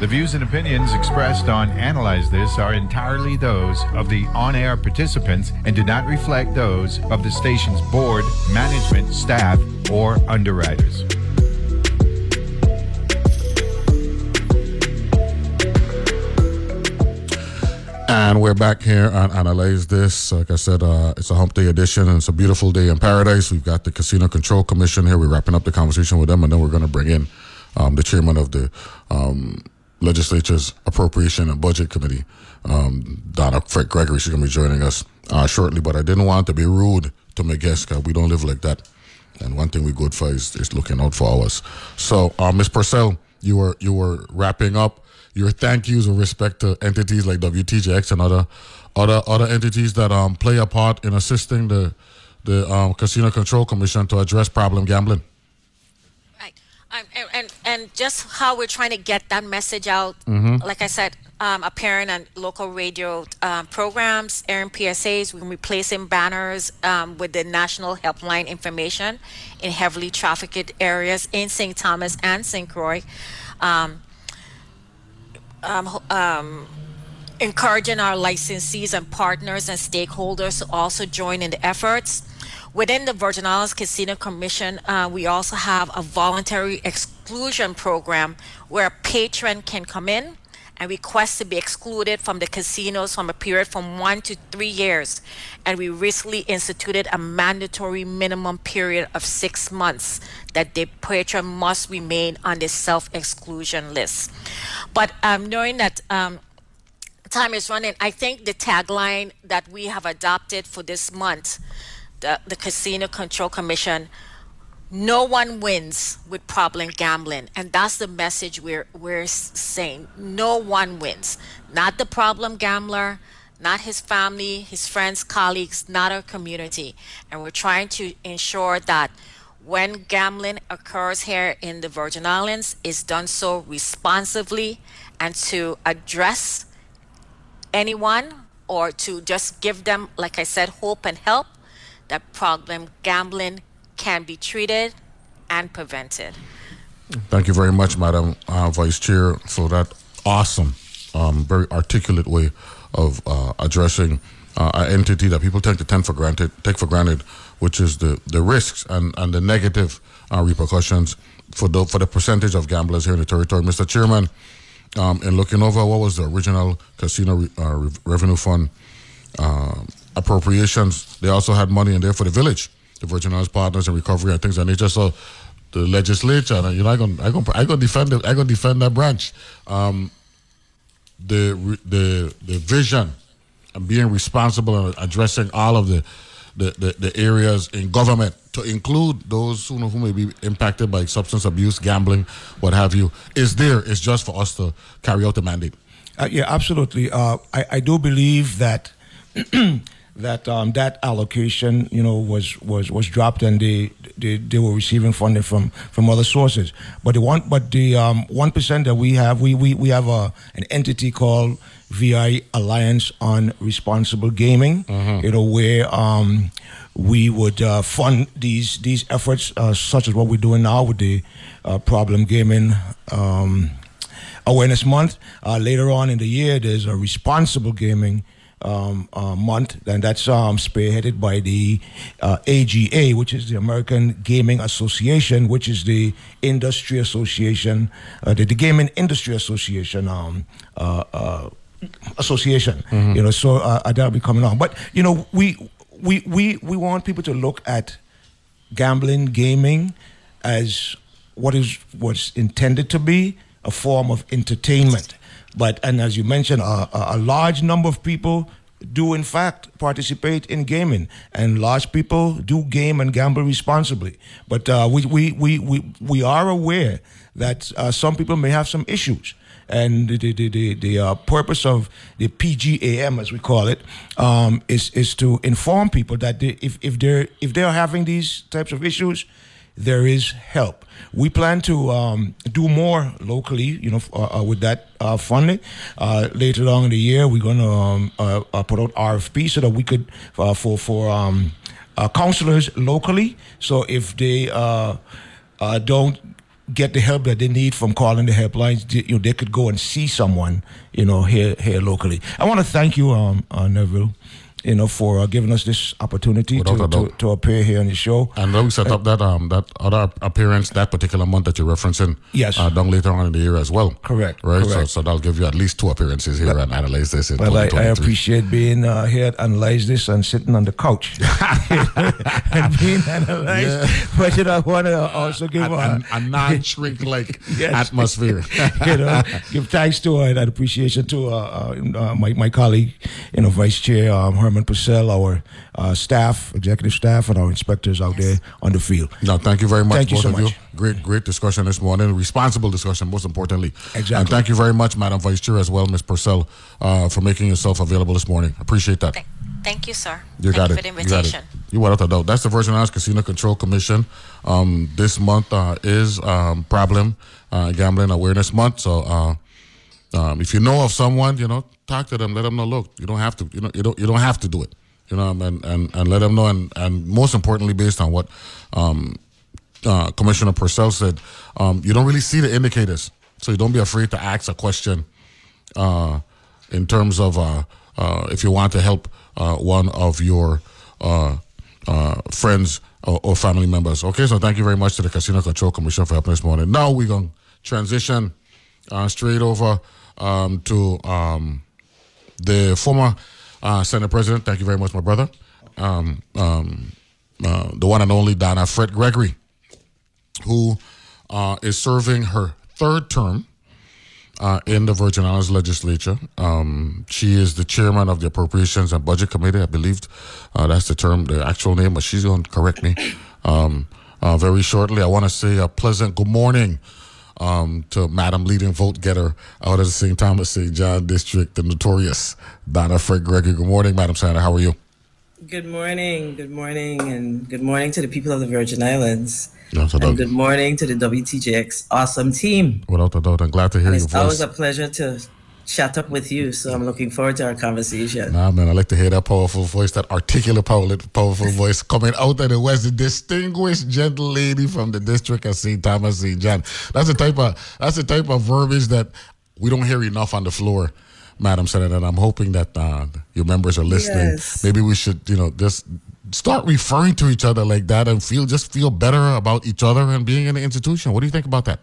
The views and opinions expressed on Analyze This are entirely those of the on air participants and do not reflect those of the station's board, management, staff, or underwriters. And we're back here on Analyze This. Like I said, uh, it's a hump day edition and it's a beautiful day in paradise. We've got the Casino Control Commission here. We're wrapping up the conversation with them and then we're going to bring in um, the chairman of the um, legislature's appropriation and budget committee, um, Donna Frett Gregory. She's going to be joining us uh, shortly. But I didn't want to be rude to my guests because we don't live like that. And one thing we're good for is, is looking out for ours. So, uh, Ms. Purcell, you were you were wrapping up your thank yous with respect to entities like WTJX and other other other entities that um, play a part in assisting the the um, Casino Control Commission to address problem gambling. Um, and, and, and just how we're trying to get that message out. Mm-hmm. Like I said, um, appearing on local radio um, programs, airing PSAs, we're replacing banners um, with the national helpline information in heavily trafficked areas in St. Thomas and St. Croix. Um, um, um, encouraging our licensees and partners and stakeholders to also join in the efforts. Within the Virgin Islands Casino Commission, uh, we also have a voluntary exclusion program where a patron can come in and request to be excluded from the casinos from a period from one to three years. And we recently instituted a mandatory minimum period of six months that the patron must remain on the self exclusion list. But um, knowing that um, time is running, I think the tagline that we have adopted for this month the, the Casino Control Commission, no one wins with problem gambling. And that's the message we're, we're saying. No one wins. Not the problem gambler, not his family, his friends, colleagues, not our community. And we're trying to ensure that when gambling occurs here in the Virgin Islands, is done so responsibly and to address anyone or to just give them, like I said, hope and help that problem gambling can be treated and prevented. Thank you very much, Madam uh, Vice Chair, for that awesome, um, very articulate way of uh, addressing uh, an entity that people tend to tend for granted, take for granted, which is the, the risks and, and the negative uh, repercussions for the for the percentage of gamblers here in the territory. Mr. Chairman, um, in looking over what was the original casino re, uh, revenue fund uh, appropriations. They also had money in there for the village, the Virgin Islands Partners and Recovery and things. They just saw the legislature, and you know, I'm gonna, I'm gonna, I'm gonna defend it. I'm gonna defend that branch. Um, the the the vision and being responsible and addressing all of the the, the, the areas in government to include those who, who may be impacted by substance abuse, gambling, what have you, is there. It's just for us to carry out the mandate. Uh, yeah, absolutely. Uh, I, I do believe that that um, that allocation, you know, was was was dropped, and they, they they were receiving funding from from other sources. But the one, but the um, one that we have, we we we have a an entity called VI Alliance on Responsible Gaming. Mm-hmm. You know, where um, we would uh, fund these these efforts, uh, such as what we're doing now with the uh, problem gaming. Um, awareness month. Uh, later on in the year, there's a responsible gaming um, uh, month, and that's um, spearheaded by the uh, AGA, which is the American Gaming Association, which is the industry association, uh, the, the, Gaming Industry Association um, uh, uh, association. Mm-hmm. You know, so uh, that'll be coming on. But you know, we we we we want people to look at gambling, gaming, as what is what's intended to be a form of entertainment. But and as you mentioned, a, a, large number of people do in fact participate in gaming, and large people do game and gamble responsibly. But uh, we, we, we, we, we are aware that uh, some people may have some issues. And the, the, the, the uh, purpose of the PGAM, as we call it, um, is, is to inform people that they, if, if, they're, if they're having these types of issues, there is help. We plan to um, do more locally, you know, uh, uh, with that uh, funding. Uh, later on in the year, we're going to um, uh, uh, put out RFP so that we could for for um, counselors locally. So if they don't get the help that they need from calling the helplines. You know, they could go and see someone, you know, here here locally. I want to thank you, um, Neville you know, for uh, giving us this opportunity to, to, to, appear here on the show. And then we set uh, up that um that other appearance that particular month that you're referencing. Yes. Uh, down later on in the year as well. Correct. Right. Correct. So, so that'll give you at least two appearances here but, and analyze this. In well, I, I, appreciate being uh, here to analyze this and sitting on the couch and being analyzed. Yeah. But you know, I want to also give a, a, non-shrink like atmosphere. you know, give thanks to uh, and appreciation to uh, uh, my my colleague, you know, Vice Chair um, Herman Purcell, our uh, staff, executive staff, and our inspectors out yes. there on the field. No, thank you very much. Thank you so much. You. Great, great discussion this morning. Responsible discussion, most importantly. Exactly. And thank you very much, Madam Vice Chair, as well, Ms. Purcell, uh, for making yourself available this morning. Appreciate that. Thank, thank you, sir. You thank got you it. for the invitation. You, got it. you without a doubt. That's the Virgin Islands Casino Control Commission. Um, this month uh, is um, Problem uh, Gambling Awareness Month. So uh, um, if you know of someone, you know, talk to them. Let them know. Look, you don't have to. You know, you don't. You don't have to do it you know, and, and, and let them know. And, and most importantly, based on what um, uh, Commissioner Purcell said, um, you don't really see the indicators. So you don't be afraid to ask a question uh, in terms of uh, uh if you want to help uh, one of your uh, friends or, or, family members. Okay, so thank you very much to the Casino Control Commission for helping this morning. Now we're to transition straight over um, to um, the former uh, Senate President, thank you very much, my brother. Um, um, uh, the one and only Donna Frett Gregory, who uh, is serving her third term uh, in the Virgin Islands legislature. Um, she is the chairman of the Appropriations and Budget Committee. I believe uh, that's the term, the actual name, but she's going to correct me um, uh, very shortly. I want to say a pleasant good morning um, to Madam Leading Vote Getter out of the St. Thomas St. John District, the notorious Donna Frett Gregory. Good morning, Madam Senator. How are you? Good morning, good morning, and good morning to the people of the Virgin Islands. Yes, and good morning to the WTJX awesome team. Without a doubt, I'm glad to hear and your voice. It's always a pleasure to chat up with you. So I'm looking forward to our conversation. Nah, man, I like to hear that powerful voice, that articulate, powerful voice coming out of the West. The distinguished gentle lady from the district of St. Thomas, St. John. That's the type of that's the type of verbiage that we don't hear enough on the floor. Madam Senator, and I'm hoping that uh, your members are listening. Yes. Maybe we should, you know, just start referring to each other like that and feel just feel better about each other and being in the institution. What do you think about that?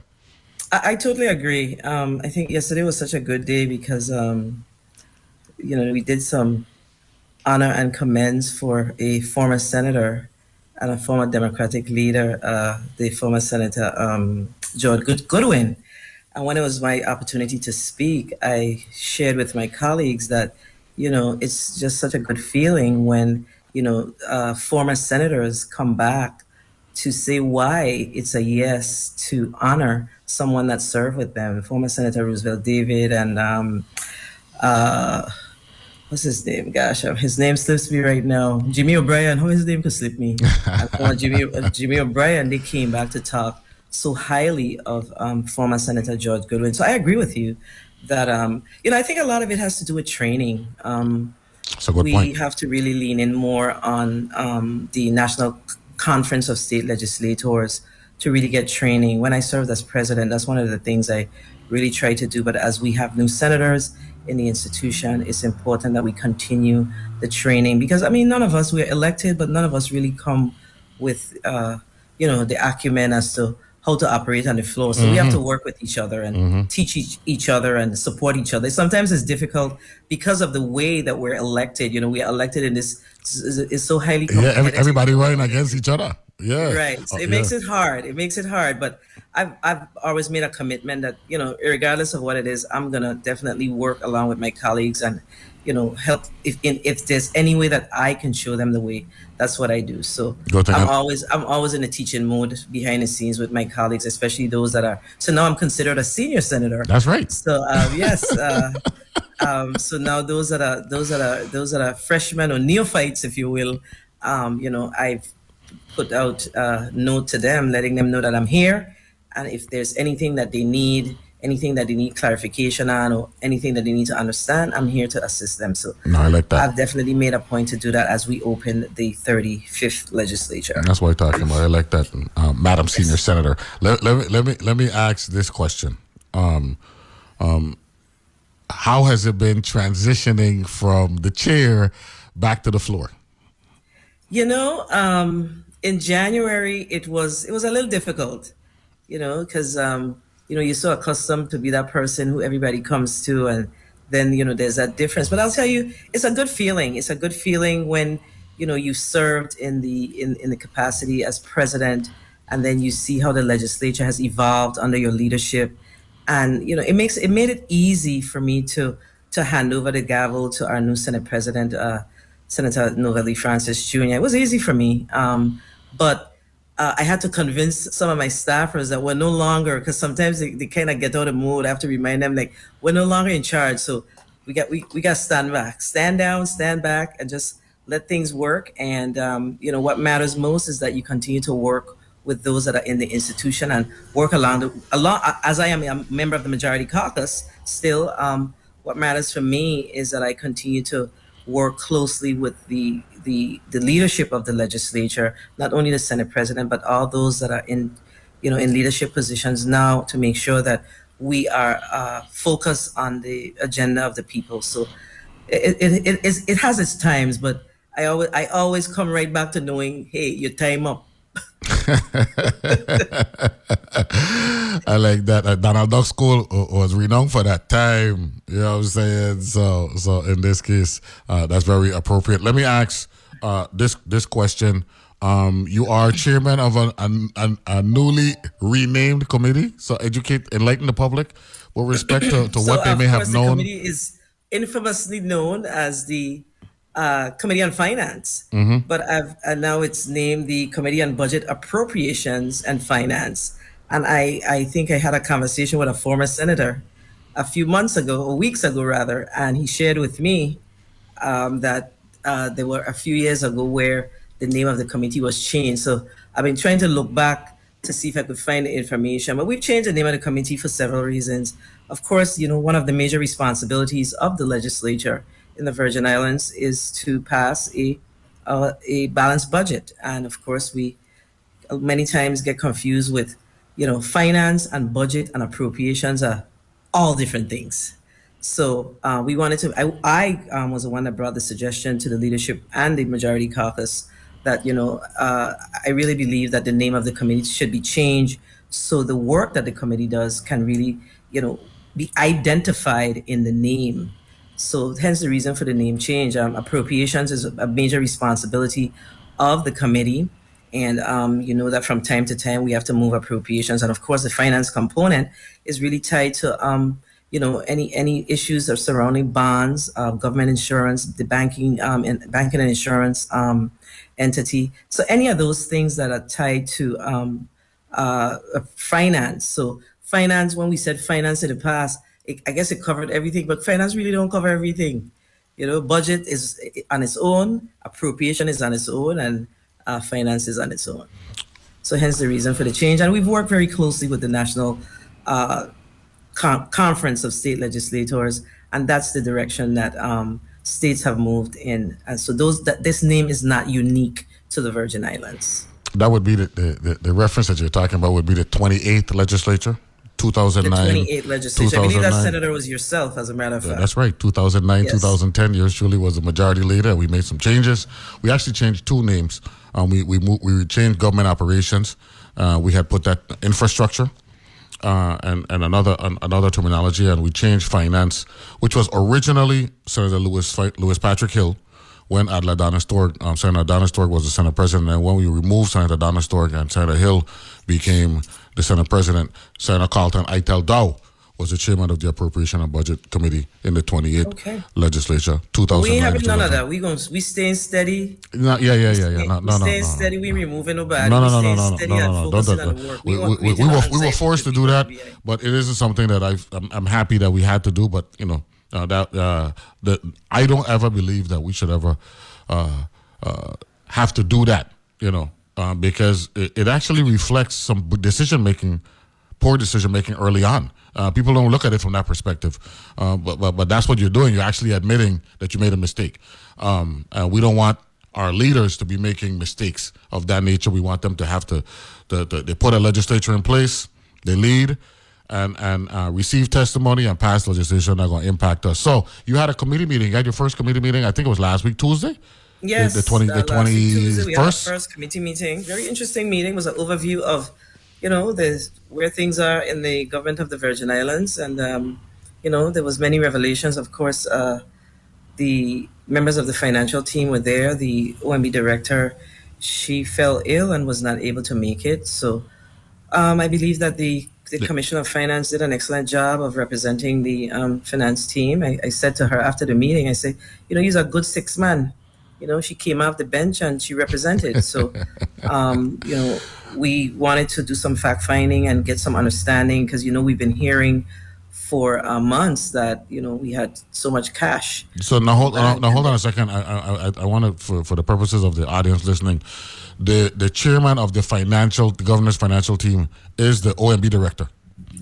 I, I totally agree. Um, I think yesterday was such a good day because, um, you know, we did some honor and commends for a former senator and a former Democratic leader, uh, the former Senator um, George Good- Goodwin. And when it was my opportunity to speak, I shared with my colleagues that, you know, it's just such a good feeling when, you know, uh, former senators come back to say why it's a yes to honor someone that served with them, former Senator Roosevelt David and um, uh, what's his name? Gosh, uh, his name slips me right now. Jimmy O'Brien. How his name could slip me? Jimmy uh, Jimmy O'Brien. They came back to talk so highly of um, former Senator George Goodwin. So I agree with you that um, you know I think a lot of it has to do with training. Um, we point. have to really lean in more on um, the National Conference of State Legislators to really get training. When I served as president, that's one of the things I really try to do. But as we have new senators in the institution, it's important that we continue the training because I mean, none of us we're elected, but none of us really come with uh, you know the acumen as to how to operate on the floor. So mm-hmm. we have to mm-hmm. work with each other and mm-hmm. teach each, each other and support each other. Sometimes it's difficult because of the way that we're elected. You know, we are elected in this is so highly yeah. Every, everybody running against each other. Yeah. Right. So oh, it yeah. makes it hard. It makes it hard. But I've I've always made a commitment that you know, regardless of what it is, I'm gonna definitely work along with my colleagues and you know help if in, if there's any way that I can show them the way. That's what I do. So I'm always I'm always in a teaching mode behind the scenes with my colleagues, especially those that are. So now I'm considered a senior senator. That's right. So um, yes. Uh, um, so now those that are those that are those that are freshmen or neophytes, if you will, um, you know, I've put out a note to them, letting them know that I'm here. And if there's anything that they need anything that they need clarification on or anything that they need to understand, I'm here to assist them. So No, I like that. I've definitely made a point to do that as we open the 35th legislature. And that's what I'm talking about. I like that, uh, Madam Senior Senator. Let, let me let me let me ask this question: um, um, How has it been transitioning from the chair back to the floor? You know, um, in January it was it was a little difficult, you know, because um, you know you're so accustomed to be that person who everybody comes to, and then you know there's that difference. But I'll tell you, it's a good feeling. It's a good feeling when you know you served in the in, in the capacity as president, and then you see how the legislature has evolved under your leadership, and you know it makes it made it easy for me to to hand over the gavel to our new Senate President. Uh, Senator Novelle Francis Jr. It was easy for me, um, but uh, I had to convince some of my staffers that we're no longer because sometimes they, they kind of get out of mood. I have to remind them like we're no longer in charge, so we got we, we got stand back, stand down, stand back, and just let things work. And um, you know what matters most is that you continue to work with those that are in the institution and work along the along as I am a member of the majority caucus. Still, um, what matters for me is that I continue to work closely with the, the the leadership of the legislature, not only the Senate President, but all those that are in, you know, in leadership positions now to make sure that we are uh, focused on the agenda of the people. So it, it, it, it, it has its times, but I always I always come right back to knowing, hey, your time up. I like that. Uh, Donald Duck School was renowned for that time. You know what I'm saying? So, so in this case, uh, that's very appropriate. Let me ask uh, this this question. Um, you are chairman of a, a, a, newly renamed committee. So, educate, enlighten the public with respect to, to so what they may have known. The committee is infamously known as the uh, Committee on Finance, mm-hmm. but I've and now it's named the Committee on Budget Appropriations and Finance. And I, I think I had a conversation with a former senator a few months ago, or weeks ago rather, and he shared with me um, that uh, there were a few years ago where the name of the committee was changed. So I've been trying to look back to see if I could find the information. But we've changed the name of the committee for several reasons. Of course, you know, one of the major responsibilities of the legislature in the Virgin Islands is to pass a a balanced budget, and of course, we many times get confused with you know, finance and budget and appropriations are all different things. So uh, we wanted to. I, I um, was the one that brought the suggestion to the leadership and the majority caucus that you know uh, I really believe that the name of the committee should be changed so the work that the committee does can really you know be identified in the name. So hence the reason for the name change. Um, appropriations is a major responsibility of the committee and um, you know that from time to time we have to move appropriations, and of course the finance component is really tied to um, you know any any issues of surrounding bonds, uh, government insurance, the banking um, and banking and insurance um, entity. So any of those things that are tied to um, uh, finance. So finance, when we said finance in the past, it, I guess it covered everything, but finance really don't cover everything. You know, budget is on its own, appropriation is on its own, and uh, finances on its own. So hence the reason for the change. And we've worked very closely with the National uh, Com- Conference of State Legislators, and that's the direction that um, states have moved in. And so those that this name is not unique to the Virgin Islands. That would be the, the, the reference that you're talking about would be the 28th legislature. 2009. The 28th legislature. I believe that senator was yourself, as a matter of fact. Yeah, that's right. 2009, yes. 2010. Yours truly was the majority leader. We made some changes. We actually changed two names. Um, we we moved, we changed government operations. Uh, we had put that infrastructure. Uh, and and another an, another terminology, and we changed finance, which was originally Senator Louis Louis Patrick Hill, when Adlah Donastorg, um, Senator Donastorg was the Senate President, and when we removed Senator Donastorg and Senator Hill became the Senate President, Senator Carlton Ital Dowe, was the chairman of the Appropriation and Budget Committee in the 28th okay. legislature, 2009. We ain't having none of that. We going we staying steady. No, yeah, yeah, yeah, yeah. No, no, no, staying no, no, steady. No, we removing nobody. No, no, no, no, no, no, no, no. Don't, don't, we, we, we, we were we were forced to do that, but it isn't something that I I'm, I'm happy that we had to do. But you know uh, that uh, the I don't ever believe that we should ever uh, uh, have to do that. You know, uh, because it, it actually reflects some decision making poor decision making early on. Uh, people don't look at it from that perspective, uh, but, but but that's what you're doing. You're actually admitting that you made a mistake. Um, we don't want our leaders to be making mistakes of that nature. We want them to have to, to, to they put a legislature in place, they lead, and and uh, receive testimony and pass legislation that are going to impact us. So you had a committee meeting. You had your first committee meeting. I think it was last week Tuesday. Yes, the, the twenty the twenty first first committee meeting. Very interesting meeting. It was an overview of, you know, the where things are in the government of the Virgin Islands, and um, you know, there was many revelations. Of course, uh, the members of the financial team were there. The OMB director, she fell ill and was not able to make it. So, um, I believe that the the Commissioner of Finance did an excellent job of representing the um, finance team. I, I, said to her after the meeting, I said, you know, he's a good six man you know, she came off the bench and she represented. So, um, you know, we wanted to do some fact finding and get some understanding because, you know, we've been hearing for uh, months that, you know, we had so much cash. So now hold, uh, now hold on a second. I, I, I, I want to, for, for the purposes of the audience listening, the, the chairman of the financial, the governor's financial team is the OMB director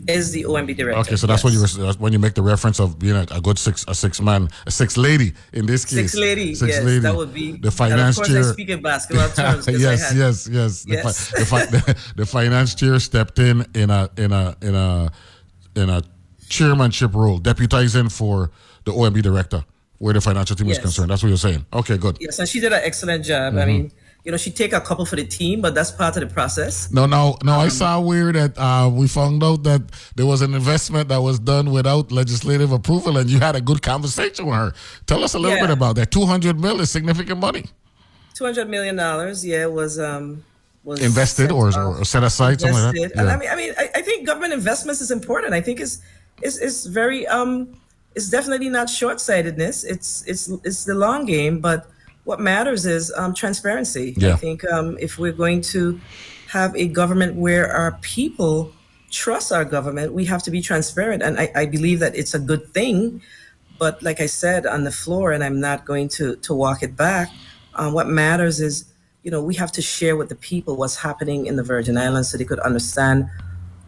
is the OMB director. Okay, so that's yes. when you when you make the reference of being a, a, good six a six man a six lady in this case. Six lady, six yes, lady. that would be the finance and chair. I speak in basketball terms. yes, had, yes, yes, yes. The, fi- the, the, the, finance chair stepped in in a in a in a in a chairmanship role, deputizing for the OMB director where the financial team yes. is concerned. That's what you're saying. Okay, good. Yes, and she did an excellent job. Mm-hmm. I mean you know, she take a couple for the team, but that's part of the process. No, no, no. Um, I saw where that uh, we found out that there was an investment that was done without legislative approval, and you had a good conversation with her. Tell us a little yeah. bit about that. Two hundred million is significant money. Two hundred million dollars, yeah, was um, was invested or, or, set aside, invested. something like that. Yeah. I mean, I mean, I, I, think government investments is important. I think it's it's, it's very um, it's definitely not short sightedness. It's it's it's the long game, but what matters is um, transparency. Yeah. I think um, if we're going to have a government where our people trust our government, we have to be transparent. And I, I believe that it's a good thing. But like I said on the floor, and I'm not going to, to walk it back, um, what matters is, you know, we have to share with the people what's happening in the Virgin Islands so they could understand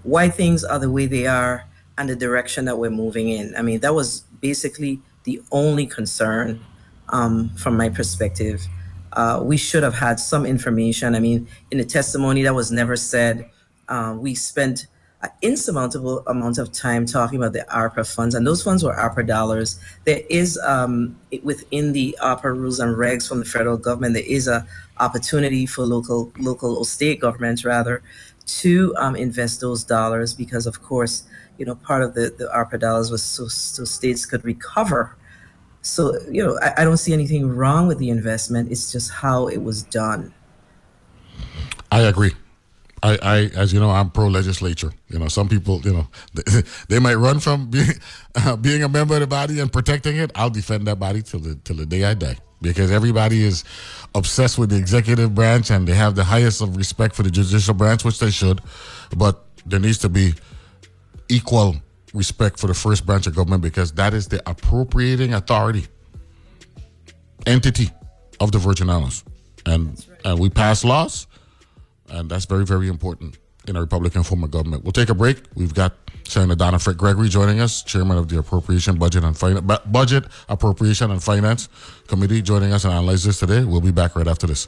why things are the way they are and the direction that we're moving in. I mean, that was basically the only concern um, from my perspective. Uh, we should have had some information. I mean, in the testimony that was never said, uh, we spent an insurmountable amount of time talking about the ARPA funds, and those funds were ARPA dollars. There is um, within the ARPA rules and regs from the federal government, there is a opportunity for local, local or state governments rather, to um, invest those dollars because, of course, you know, part of the, the ARPA dollars was so, so states could recover so, you know, I, I don't see anything wrong with the investment. It's just how it was done. I agree. I, I, as you know, I'm pro legislature. You know, some people, you know, they, they might run from being, uh, being a member of the body and protecting it. I'll defend that body till the till the day I die because everybody is obsessed with the executive branch and they have the highest of respect for the judicial branch, which they should. But there needs to be equal respect for the first branch of government because that is the appropriating authority entity of the Virgin Islands. And, right. and we pass laws, and that's very, very important in a Republican form of government. We'll take a break. We've got Senator Donna Frett Gregory joining us, chairman of the Appropriation Budget and Finance Budget Appropriation and Finance Committee, joining us and analyze this today. We'll be back right after this.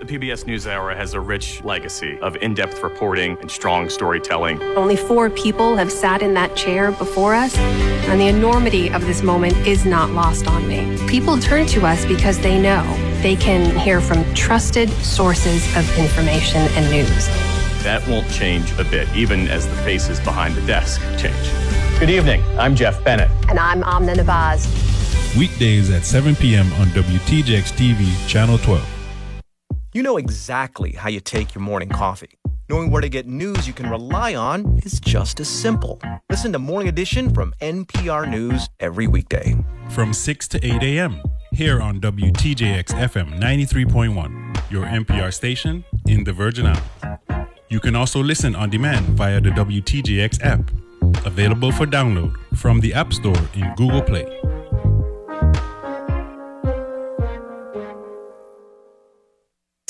The PBS NewsHour has a rich legacy of in depth reporting and strong storytelling. Only four people have sat in that chair before us, and the enormity of this moment is not lost on me. People turn to us because they know they can hear from trusted sources of information and news. That won't change a bit, even as the faces behind the desk change. Good evening. I'm Jeff Bennett. And I'm Amna Nawaz. Weekdays at 7 p.m. on WTJX TV, Channel 12. You know exactly how you take your morning coffee. Knowing where to get news you can rely on is just as simple. Listen to Morning Edition from NPR News every weekday. From 6 to 8 a.m. here on WTJX FM 93.1, your NPR station in the Virgin Islands. You can also listen on demand via the WTJX app, available for download from the App Store in Google Play.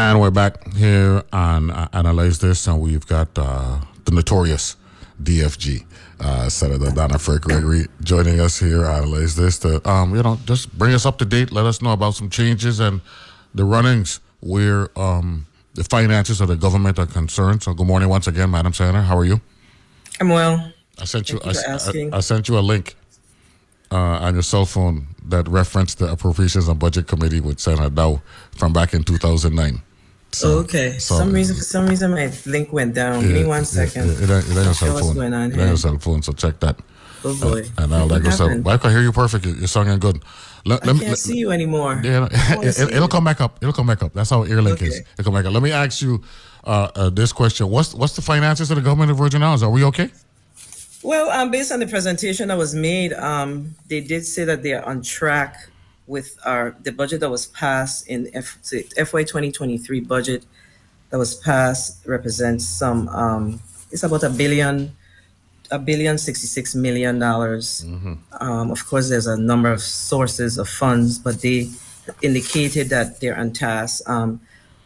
And we're back here on uh, Analyze This, and we've got uh, the notorious DFG, uh, Senator Donna Frett Gregory, joining us here. Analyze This to, um, you know, just bring us up to date, let us know about some changes and the runnings where um, the finances of the government are concerned. So, good morning once again, Madam Senator. How are you? I'm well. I sent you. You I. I, I sent you a link uh, on your cell phone that referenced the Appropriations and Budget Committee with Senator Dowe from back in 2009. So, okay. so- some reason for some reason my link went down. Give me one second. Yeah, it, ain't- it ain't your cell phone. going on It ain't your cell phone, so check that. Oh boy. And I'll let go. So. I can hear you perfect. You're sounding good. Let, I let me- can't let- see you anymore. Yeah, it, will come back up. It'll come back up. That's how Earlink is. It'll come back up. Let me ask you uh, uh, this question: What's what's the finances of the government of Virgin Islands? Are we okay? Well, um, based on the presentation that was made, um, they did say that they are on track with our the budget that was passed in F, FY 2023 budget that was passed represents some. Um, it's about a billion, a billion sixty six million dollars. Um, of course, there's a number of sources of funds, but they indicated that they're on task. Um,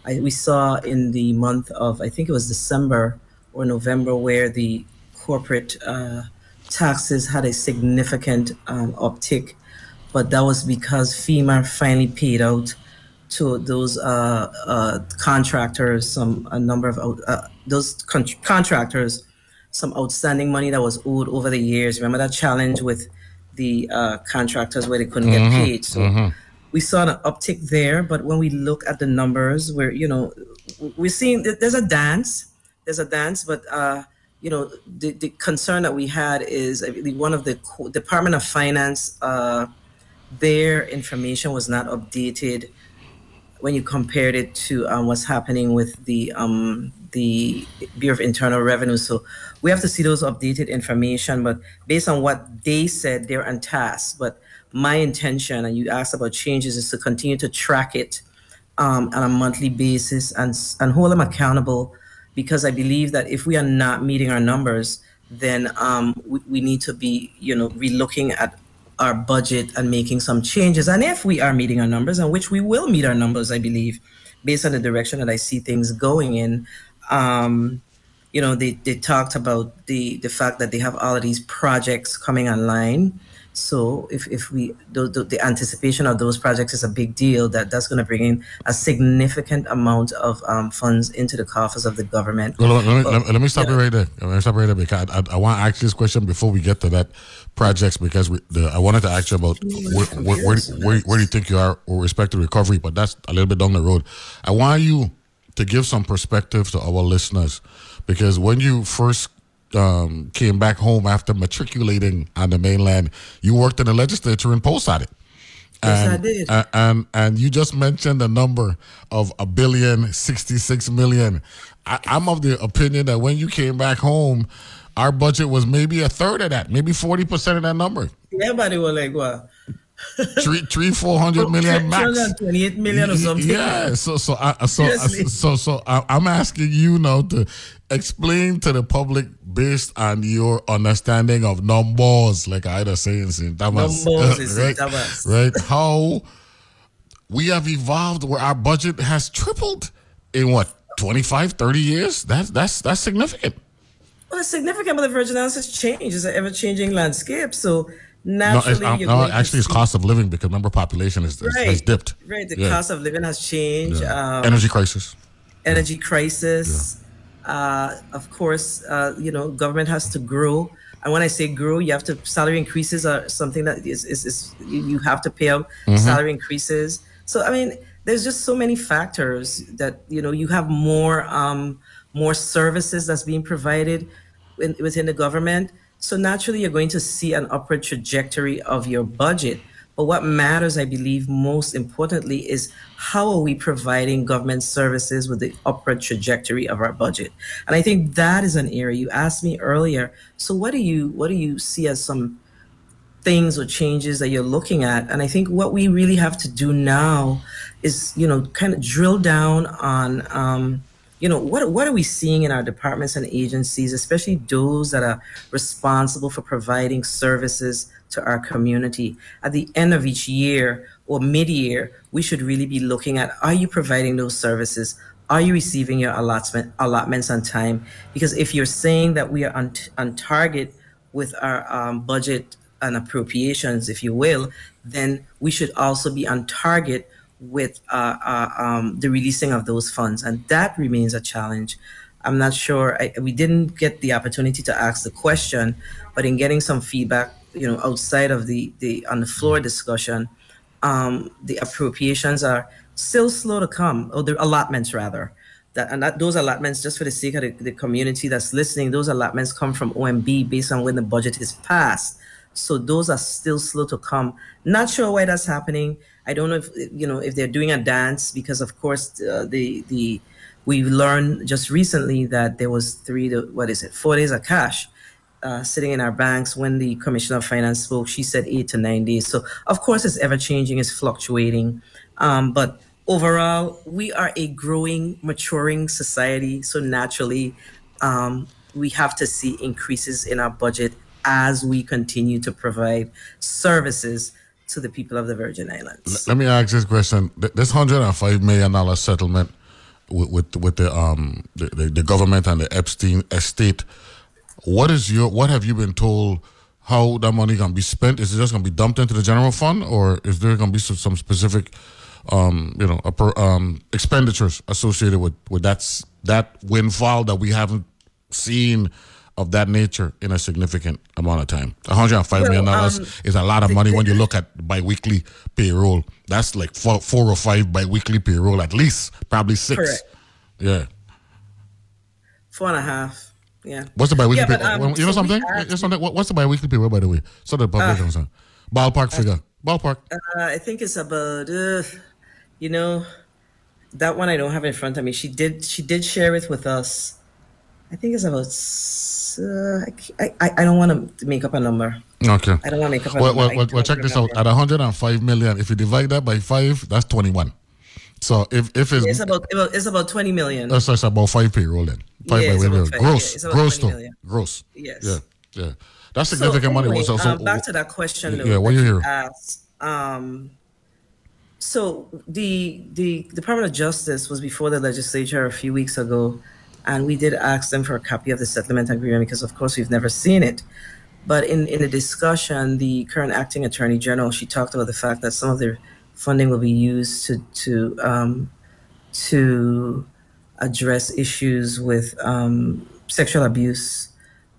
I, we saw in the month of, I think it was December or November, where the corporate uh, taxes had a significant um, uptick, but that was because FEMA finally paid out to those uh, uh, contractors some a number of uh, those con- contractors some outstanding money that was owed over the years. Remember that challenge with the uh, contractors where they couldn't get paid. So we saw an uptick there. But when we look at the numbers, where you know we're seeing there's a dance, there's a dance, but uh, you know the, the concern that we had is one of the Department of Finance. Their information was not updated when you compared it to um, what's happening with the um, the Bureau of Internal Revenue. So we have to see those updated information. But based on what they said, they're on task. But my intention, and you asked about changes, is to continue to track it um, on a monthly basis and and hold them accountable. Because I believe that if we are not meeting our numbers, then um, we, we need to be, you know, relooking at our budget and making some changes. And if we are meeting our numbers, and which we will meet our numbers, I believe, based on the direction that I see things going in, um, you know, they, they talked about the, the fact that they have all of these projects coming online. So if, if we the, the, the anticipation of those projects is a big deal, that that's going to bring in a significant amount of um, funds into the coffers of the government. Well, let, me, But- let, me- let me stop you right there. Let me stop right there because I, I, I want to ask you this question before we get to that projects because we, the, I wanted to ask you about where, where, where, where, where do you think you are with respect to recovery, but that's a little bit down the road. I want you to give some perspective to our listeners because when you first um, came back home after matriculating on the mainland, you worked in the legislature and post at it. Yes, I And, did. a- and and you just mentioned the number of a billion sixty six million. I, I'm of the opinion that when you came back home, our budget was maybe a third of that, maybe forty percent of that number. Everybody was like, well, three, three, four hundred million max. Twenty-eight million or something. Yeah. So, so, I, so, so, so, so, I, I'm asking you now to explain to the public based on your understanding of numbers, like I was saying, St. Thomas, Numbers, right? Thomas. Right? How we have evolved where our budget has tripled in what 25, 30 years. That's that's that's significant. Well, it's significant, but the Virgin Islands has changed. It's an ever-changing landscape. So No, it's, naturally, you're no, actually, it's cost of living because remember, population is, is- has dipped. Right. The Yeah. cost of living has changed. Yeah. Um, Energy crisis. energy crisis. Uh, of course, uh, you know, government has to grow. And when I say grow, you have to salary increases are something that is, is, is you have to pay out Mhm. salary increases. So I mean, there's just so many factors that you know you have more um, more services that's being provided in, within the government. So naturally, you're going to see an upward trajectory of your budget. But what matters, I believe, most importantly, is how are we providing government services with the upward trajectory of our budget? And I think that is an area you asked me earlier. So what do you what do you see as some things or changes that you're looking at? And I think what we really have to do now is, you know, kind of drill down on um, you know what what are we seeing in our departments and agencies especially those that are responsible for providing services to our community? At the end of each year or mid-year we should really be looking at are you providing those services? Are you receiving your allotment allotments on time? Because if you're saying that we are on, on target with our um, budget and appropriations if you will then we should also be on target with uh, uh, um, the releasing of those funds, and that remains a challenge. I'm not sure. I, we didn't get the opportunity to ask the question, but in getting some feedback, you know, outside of the the on the floor discussion, um, the appropriations are still slow to come, or the allotments rather. That and that those allotments, just for the sake of the, the community that's listening, those allotments come from OMB based on when the budget is passed. So those are still slow to come. Not sure why that's happening. I don't know if you know if they're doing a dance because, of course, uh, the the we learned just recently that there was three to what is it four days of cash uh, sitting in our banks. When the Commissioner of Finance spoke, she said eight to nine days. So of course, it's ever changing, it's fluctuating, um, but overall, we are a growing, maturing society. So naturally, um, we have to see increases in our budget as we continue to provide services to the people of the Virgin Islands. Let me ask this question: This hundred and five million dollar settlement with, with with the um the, the, the government and the Epstein estate. What is your what have you been told? How that money gonna be spent? Is it just gonna be dumped into the general fund, or is there gonna be some, some specific, um, you know, um, expenditures associated with with that that windfall that we haven't seen of that nature in a significant amount of time? One hundred and five million Well, dollars um, is a lot of money when you look at biweekly payroll. That's like four, four or five biweekly payroll at least, probably six. Correct. Yeah. Four and a half. Yeah. What's the biweekly Yeah, payroll? um, you know so something? You know something? What's the biweekly payroll, by the way? So the public Uh, concern. Ballpark figure. Ballpark. Uh, I think it's about, uh, you know, that one I don't have in front of me. She did. She did share it with us. I think it's about. Uh, I, I, I- don't want to make up a number. Okay. I don't want to make up a Well, number. well, well, check this out. At 105 million, if you divide that by five, that's 21. So if if it's, It's about it's about twenty million. that's, that's about five payroll then. Five Yeah, it's biweekly about payroll. five, yeah, gross, gross 20 though, million. gross. Yes. Yeah, yeah. That's So significant money. anyway, So, so, um, back to that question. Though, Yeah, what you hear? asked. Um, so the the Department of Justice was before the legislature a few weeks ago, and we did ask them for a copy of the settlement agreement because, of course, we've never seen it. But in in the discussion, the current acting attorney general she talked about the fact that some of the funding will be used to to um, to address issues with um, sexual abuse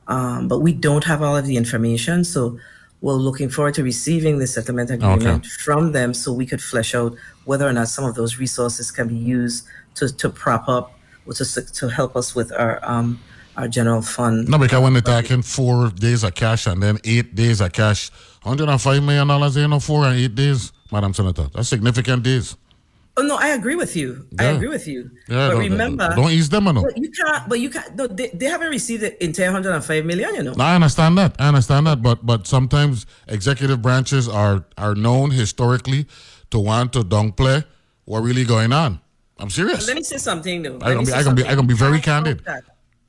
um, but we don't have all of the information. So we're looking forward to receiving the settlement agreement from them so we could flesh out whether or not some of those resources can be used to, to prop up to, to help us with our um, our general fund. No, because when they're talking four days of cash and then eight days of cash, $105 million, in four and eight days, Madam Senator. That's significant days. Oh no, I agree with you. I agree with you. Yeah, but remember, don't ease them. But you can't. But you can't. No, they, they haven't received the entire 105 million. You know. I understand that. I understand that. But but sometimes executive branches are are known historically to want to downplay what really going on. I'm serious. Let me say something though. I'm gonna be I can be I can be very candid.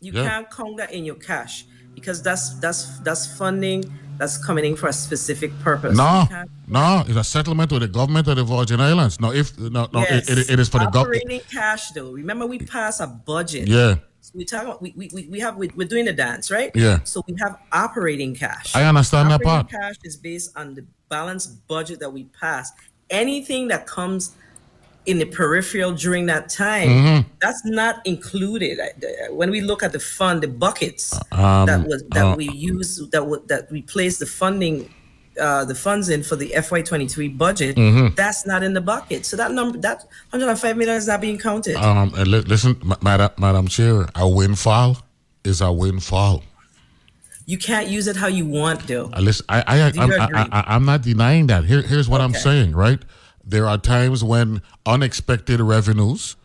You Yeah. can't count that in your cash because that's that's that's funding that's coming in for a specific purpose. No, no, it's a settlement with the government of the Virgin Islands. No, if no, no, Yes. it, it, it is for the government. operating cash though. Remember, we pass a budget. Yeah. So we talk about we, we, we- have we, we're doing the dance, right? Yeah. So we have operating cash. I understand that operating part. cash is based on the balanced budget that we pass. Anything that comes in the peripheral during that time, Mhm. that's not included. When we look at the fund, the buckets Um, that was that uh, we use that w- that we place the funding. Uh, the funds in for the FY23 budget, Mhm. that's not in the bucket. So that number, that 105 million is not being counted. Um, li- listen, Ma- Madam, Madam Chair, a windfall is a windfall. You can't use it how you want, though. I listen, I, I, I'm, I. I, I'm not denying that. Here, here's what I'm saying, right? There are times when unexpected revenues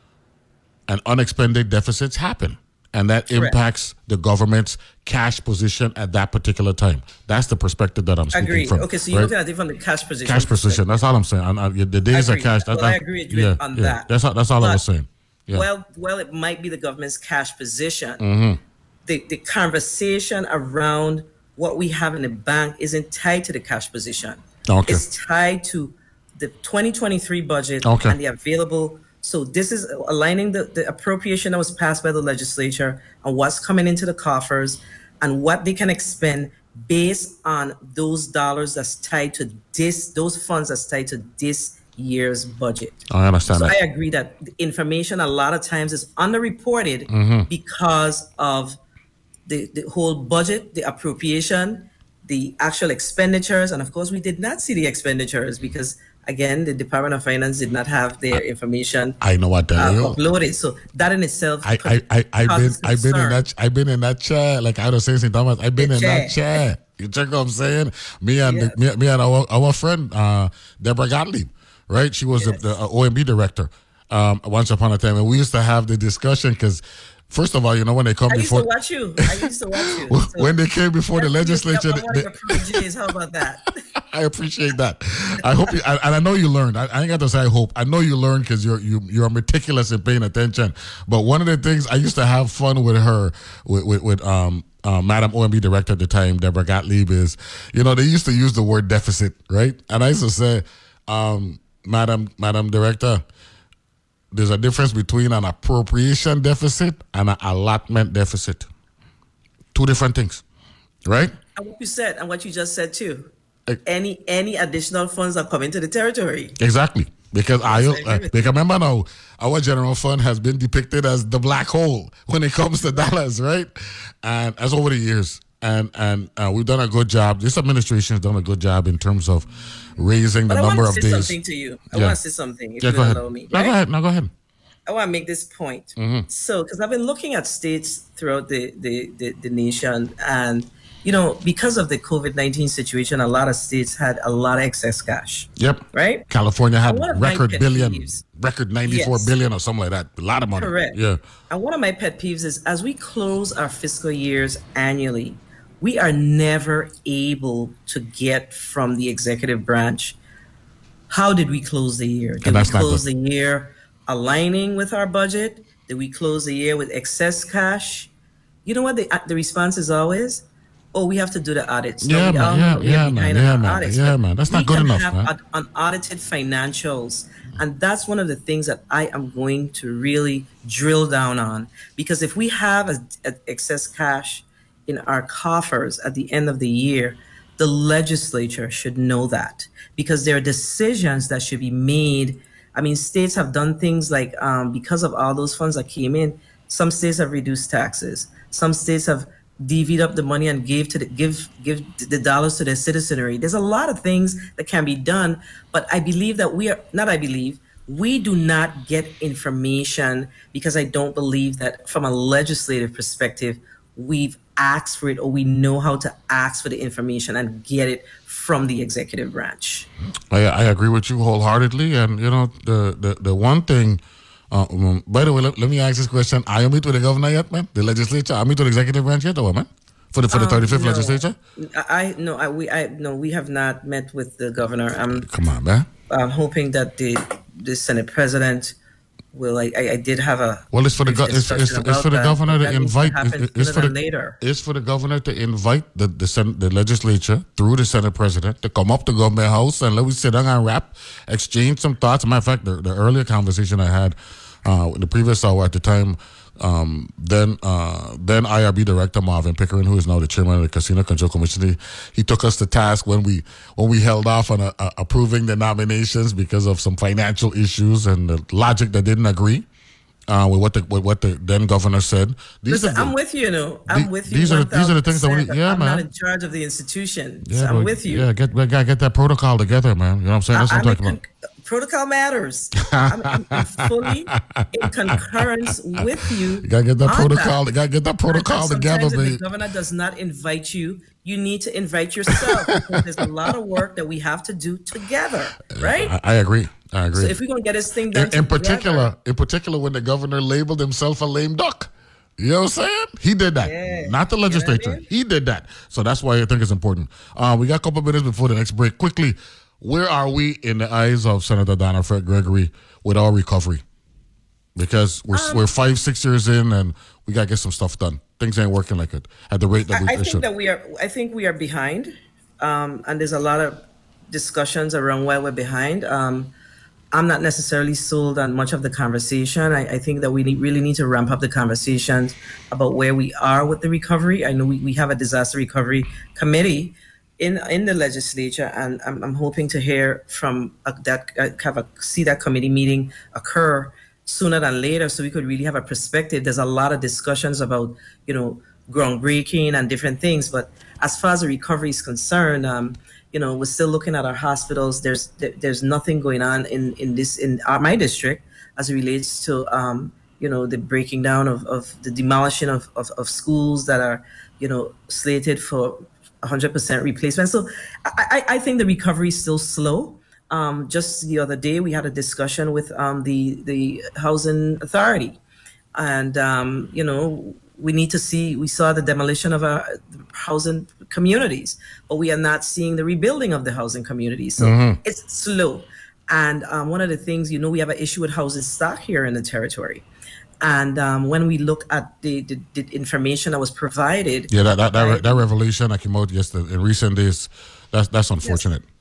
and unexpended deficits happen, and that Correct. impacts the government's cash position at that particular time. That's the perspective that I'm speaking Agreed. from. Okay, so you're right? looking at it from the cash position. cash position. That's all I'm saying. And, uh, the days Agreed. of cash. That, Well, I agree with yeah, on yeah. that. That's all, that's all I was saying. Yeah. Well, well, it might be the government's cash position. Mhm. The the conversation around what we have in the bank isn't tied to the cash position. Okay. It's tied to the 2023 budget Okay. and the available. So this is aligning the, the appropriation that was passed by the legislature and what's coming into the coffers and what they can expend based on those dollars that's tied to this, those funds that's tied to this year's budget. I understand So that. I agree that the information a lot of times is underreported Mhm. because of the, the whole budget, the appropriation, the actual expenditures, and of course we did not see the expenditures because again the Department of Finance did not have their information I know what uh, uploaded. So that in itself, I, I, I, I've been, I've been in that, I've been in that chair. Like I was saying, St. Thomas, I've been The in that chair. You check what I'm saying? Me and Yes. me, me and our, our friend uh, Deborah Gottlieb, right? She was the, the uh, OMB director um, once upon a time, and we used to have the discussion because, first of all, you know when they come I used before to watch you. I used to watch you. So when they came before the legislature, they- of your protégés. How about that? I appreciate that. I hope you, and and I know you learned. I, I ain't got to say I hope. I know you learned because you're you you're meticulous in paying attention. But one of the things I used to have fun with her, with with, with um. Uh, Madam OMB director at the time, Deborah Gottlieb, is you know they used to use the word deficit, right? And I used to say, um, Madam Madam Director, there's a difference between an appropriation deficit and an allotment deficit. Two different things, right? And what you said and what you just said too. Any any additional funds are coming to the territory. Exactly. Because I, uh, because remember now, our general fund has been depicted as the black hole when it comes to dollars, right? And as over the years, and and uh, we've done a good job. This administration has done a good job in terms of raising the But I want number to of say days. something to you. I Yeah. want to say something if yeah, you allow me. No, right? go ahead. No, go ahead. I want to make this point. Mhm. So, because I've been looking at states throughout the, the, the, the nation, and, you know, because of the COVID 19 situation, a lot of states had a lot of excess cash, Yep. right? California had record billion, peeves- record ninety-four Yes. billion or something like that. A lot of money. Correct. Yeah. And one of my pet peeves is as we close our fiscal years annually, we are never able to get from the executive branch how did we close the year? Did we close the year aligning with our budget? Did we close the year with excess cash? You know what the uh, the response is always? Oh, we have to do the audits. No, Yeah, man. Yeah, know we are yeah, man. Yeah, man. audits, Yeah, man. That's not good enough, have man. unaudited financials. And that's one of the things that I am going to really drill down on. Because if we have a, a excess cash in our coffers at the end of the year, the legislature should know that because there are decisions that should be made. I mean, states have done things like um, because of all those funds that came in, some states have reduced taxes. Some states have divvied up the money and gave to the, give give the dollars to their citizenry. There's a lot of things that can be done, but I believe that we are not. I believe we do not get information because I don't believe that from a legislative perspective we've asked for it or we know how to ask for the information and get it from the executive branch. I, I agree with you wholeheartedly. And, you know, the, the, the one thing, uh, um, by the way, let, let, me ask this question. Are you meet with the governor yet, man? The legislature? Are you meet with the executive branch yet, or man? For the for the thirty fifth um, no. legislature? I no, I we I no, we have not met with the governor. I'm come on, man. I'm hoping that the the Senate president will I, I, did have a well it's for the it's, it's, it's, for the governor to invite it's, for the later. it's for the governor to invite the the, Senate, the legislature through the senate president to come up to government house and let me sit down and rap exchange some thoughts matter of fact the, the earlier conversation i had uh, in the previous hour at the time um, then uh, then IRB director Marvin Pickering, who is now the chairman of the Casino Control Commission, he, took us to task when we when we held off on uh, uh, approving the nominations because of some financial issues and the logic that didn't agree. Uh, with what the with what the then governor said. These Listen, the, I'm with you. You know, I'm the, with you. These are these are the things that we. Yeah, I'm man. not in charge of the institution. Yeah, so I'm with you. Yeah, get gotta get that protocol together, man. You know what I'm saying? That's I, what I'm talking about protocol matters. I'm, I'm, fully in concurrence with you. You gotta get that protocol. That. Gotta get that protocol together, baby. The governor does not invite you. You need to invite yourself. there's a lot of work that we have to do together, right? I, I agree. I agree. So if we're gonna get this thing done, in, in particular, in particular, when the governor labeled himself a lame duck. You know what I'm saying? He did that. Yeah. Not the legislature. You know I mean? He did that. So that's why I think it's important. Uh, we got a couple minutes before the next break. Quickly, where are we in the eyes of Senator Donna Frett Gregory with our recovery? Because we're um, we're five six years in and we gotta get some stuff done. Things ain't working like it at the rate that we I, I think should. that we are. I think we are behind, um, and there's a lot of discussions around why we're behind. Um, I'm not necessarily sold on much of the conversation. I, I think that we need, really need to ramp up the conversations about where we are with the recovery. I know we, we have a disaster recovery committee in in the legislature, and I'm, I'm hoping to hear from a, that uh, have a see that committee meeting occur sooner than later, so we could really have a perspective. There's a lot of discussions about you know groundbreaking and different things, but as far as the recovery is concerned, um, you know we're still looking at our hospitals. There's there's nothing going on in in this in our, my district as it relates to um, you know the breaking down of, of the demolishing of, of, of schools that are you know slated for 100% replacement. So I, I think the recovery is still slow. Um, just the other day, we had a discussion with um, the the housing authority, and um, you know we need to see. We saw the demolition of our housing communities, but we are not seeing the rebuilding of the housing communities. So mm-hmm. it's slow. And um, one of the things, you know, we have an issue with housing stock here in the territory. And um, when we look at the, the, the, information that was provided, yeah, that that, that, that revelation that came out yesterday in recent days, that's that's unfortunate. Yes.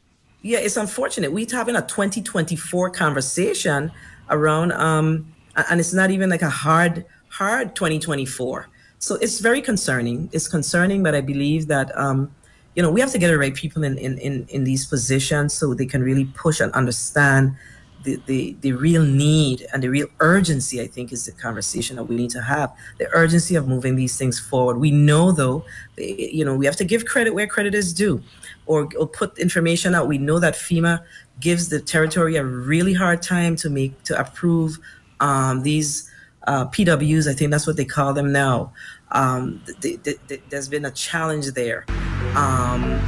Yeah, it's unfortunate. We're having a 2024 conversation around, um, and it's not even like a hard hard 2024. So it's very concerning. It's concerning, but I believe that um, you know we have to get the right people in, in in in these positions so they can really push and understand the, the, the real need and the real urgency, I think, is the conversation that we need to have. The urgency of moving these things forward. We know, though, you know, we have to give credit where credit is due, or, or put information out. We know that FEMA gives the territory a really hard time to make to approve um, these uh, PWs. I think that's what they call them now. Um, th- th- th- there's been a challenge there. Um,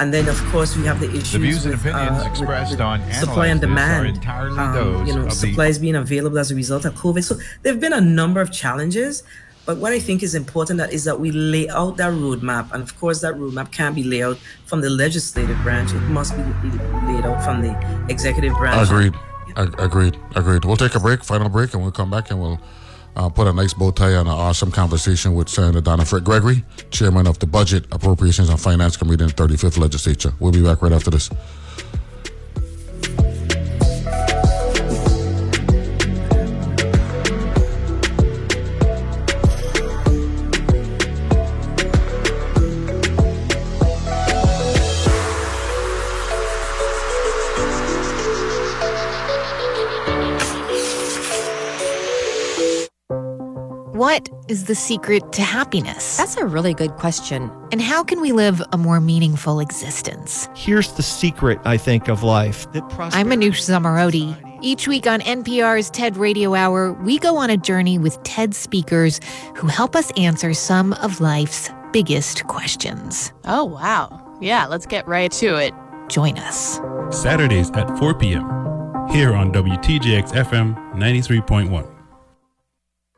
and then, of course, we have the issues. The views and opinions uh, expressed on supply and demand. Entirely um, those you know, supplies the... being available as a result of COVID. So there have been a number of challenges. But what I think is important that is that we lay out that roadmap, and of course, that roadmap can't be laid out from the legislative branch. It must be laid out from the executive branch. Agreed. Agreed. Agreed. We'll take a break, final break, and we'll come back and we'll uh, put a nice bow tie on an awesome conversation with Senator Donna Frett Gregory, chairman of the Budget, Appropriations, and Finance Committee in the 35th Legislature. We'll be back right after this. Is the secret to happiness? That's a really good question. And how can we live a more meaningful existence? Here's the secret, I think, of life. I'm Manoush Zomorodi. Each week on NPR's TED Radio Hour, we go on a journey with TED speakers who help us answer some of life's biggest questions. Oh, wow. Yeah, let's get right to it. Join us. Saturdays at 4 p.m. here on WTJX FM 93.1.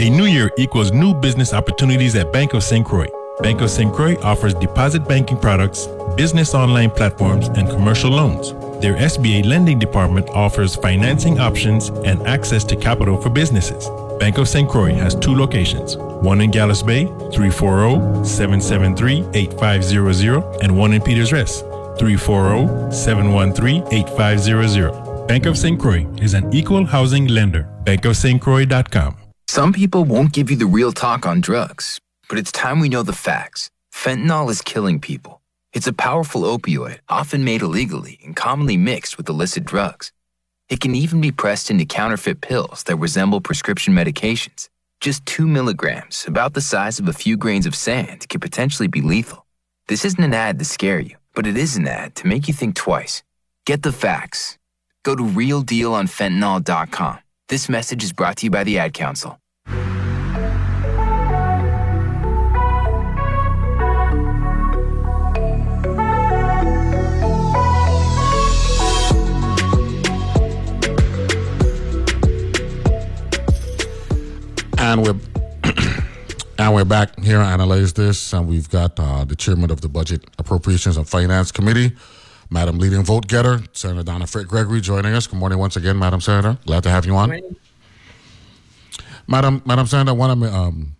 A new year equals new business opportunities at Bank of St. Croix. Bank of St. Croix offers deposit banking products, business online platforms, and commercial loans. Their SBA lending department offers financing options and access to capital for businesses. Bank of St. Croix has two locations one in Gallows Bay, 340 773 8500, and one in Peters Rest, 340 713 8500. Bank of St. Croix is an equal housing lender. BankofSt. Some people won't give you the real talk on drugs, but it's time we know the facts. Fentanyl is killing people. It's a powerful opioid, often made illegally and commonly mixed with illicit drugs. It can even be pressed into counterfeit pills that resemble prescription medications. Just two milligrams, about the size of a few grains of sand, can potentially be lethal. This isn't an ad to scare you, but it is an ad to make you think twice. Get the facts. Go to realdealonfentanyl.com. This message is brought to you by the Ad Council. And we're and we're back here to analyze this, and we've got uh, the chairman of the Budget Appropriations and Finance Committee, Madam Leading Vote Getter, Senator Donna Frett Gregory, joining us. Good morning once again, Madam Senator. Glad to have you on. Madam, Madam Senator, one of my um,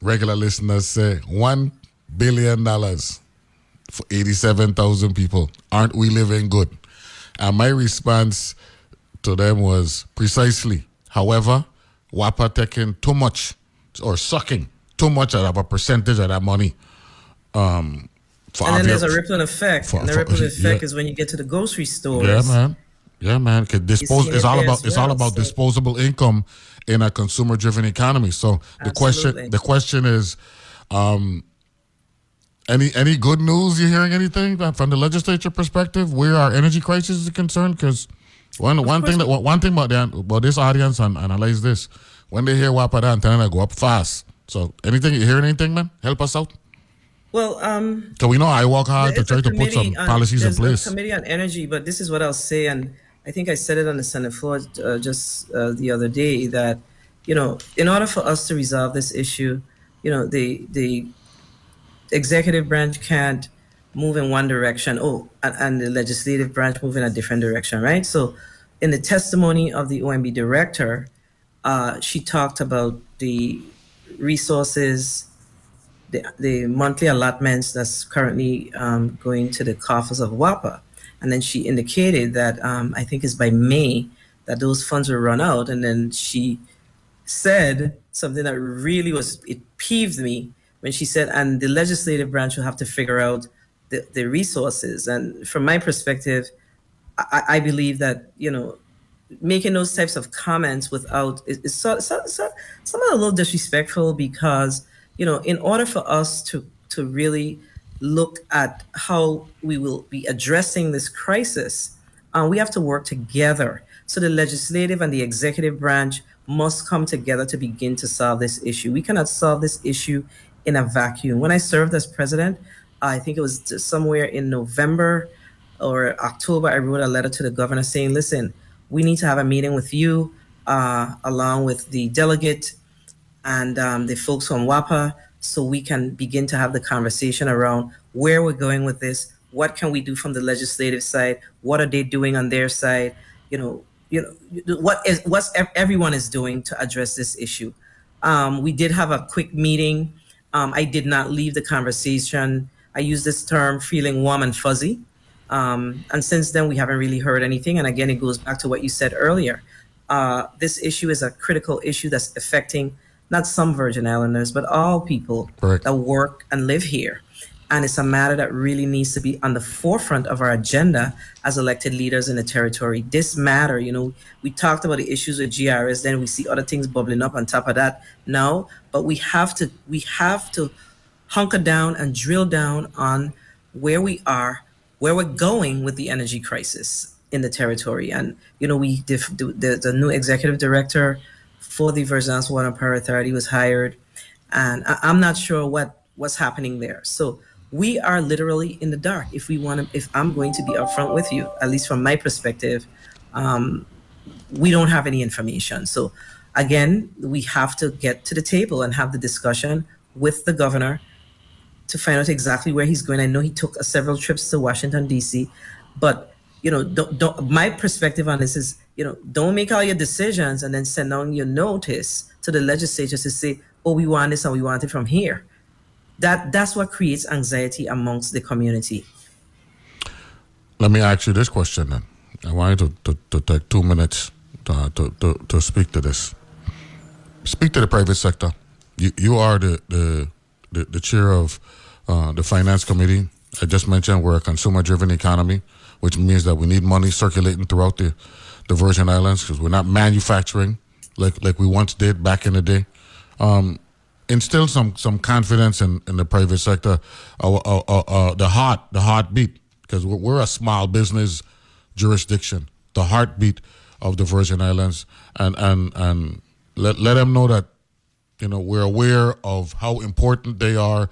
regular listeners say one billion dollars for eighty-seven thousand people. Aren't we living good? And my response to them was precisely. However, WAPA taking too much or sucking too much out of a percentage of that money. Um, for and then there's a rippling effect. for- and the for- rippling effect yeah. is when you get to the grocery stores. Yeah, man. Yeah, man. 'Cause dispose seen it's all about as it's all well, about so- disposable income in a consumer driven economy. So the question the question is, um, any any good news? You hearing anything from the legislature perspective where our energy crisis is concerned? Because one one thing that one thing about the, about this audience and analyze this when they hear WAPA and they go up fast. So anything you hearing anything, man? Help us out. Well, um, So we know I work hard to try to put some on- policies in there's a place. committee on energy, but this is what I'll say, and I think I said it on the Senate floor uh, just uh, the other day that you know, in order for us to resolve this issue, you know, the the executive branch can't move in one direction, oh, and, and the legislative branch move in a different direction, right? So, in the testimony of the OMB director, uh, she talked about the resources the, the monthly allotments that's currently um, going to the coffers of WAPA. And then she indicated that um, I think it's by May that those funds will run out. And then she said something that really was, it peeved me when she said, and the legislative branch will have to figure out the, the resources. And from my perspective, I, I believe that, you know, making those types of comments without is so, so, somewhat a little disrespectful because you know in order for us to to really look at how we will be addressing this crisis uh, we have to work together. So the legislative and the executive branch must come together to begin to solve this issue. We cannot solve this issue in a vacuum. When i served as president i think it was somewhere in november or october i wrote a letter to the governor saying listen we need to have a meeting with you uh, along with the delegate and um, the folks from WAPA so we can begin to have the conversation around where we're going with this. What can we do from the legislative side? What are they doing on their side? You know, you know what is what's ev- everyone is doing to address this issue. Um, we did have a quick meeting. Um, I did not leave the conversation. I use this term feeling warm and fuzzy Um, and since then, we haven't really heard anything. And again, it goes back to what you said earlier. Uh, this issue is a critical issue that's affecting not some Virgin Islanders, but all people Correct. that work and live here. And it's a matter that really needs to be on the forefront of our agenda as elected leaders in the territory. This matter, you know, we talked about the issues with GRS, then we see other things bubbling up on top of that now. But we have to we have to hunker down and drill down on where we are, where we're going with the energy crisis in the territory. And you know, we the, the, the new executive director for the Islands Water Power Authority was hired, and I, I'm not sure what what's happening there. So we are literally in the dark. If we want to, if I'm going to be upfront with you, at least from my perspective, um, we don't have any information. So again, we have to get to the table and have the discussion with the governor to find out exactly where he's going. I know he took several trips to Washington D.C., but you know, don't, don't, my perspective on this is, you know, don't make all your decisions and then send on your notice to the legislatures to say, oh, we want this and we want it from here. That that's what creates anxiety amongst the community. Let me ask you this question then. I want you to, to, to take two minutes to, to, to, to speak to this. Speak to the private sector. You, you are the, the, the, the chair of uh, the finance committee. I just mentioned we're a consumer driven economy, which means that we need money circulating throughout the, the Virgin Islands because we're not manufacturing like, like we once did back in the day. Um, instill some some confidence in, in the private sector. Uh, uh, uh, uh the heart, the heartbeat, because we're, we're, a small business jurisdiction. The heartbeat of the Virgin Islands, and and and let let them know that you know we're aware of how important they are,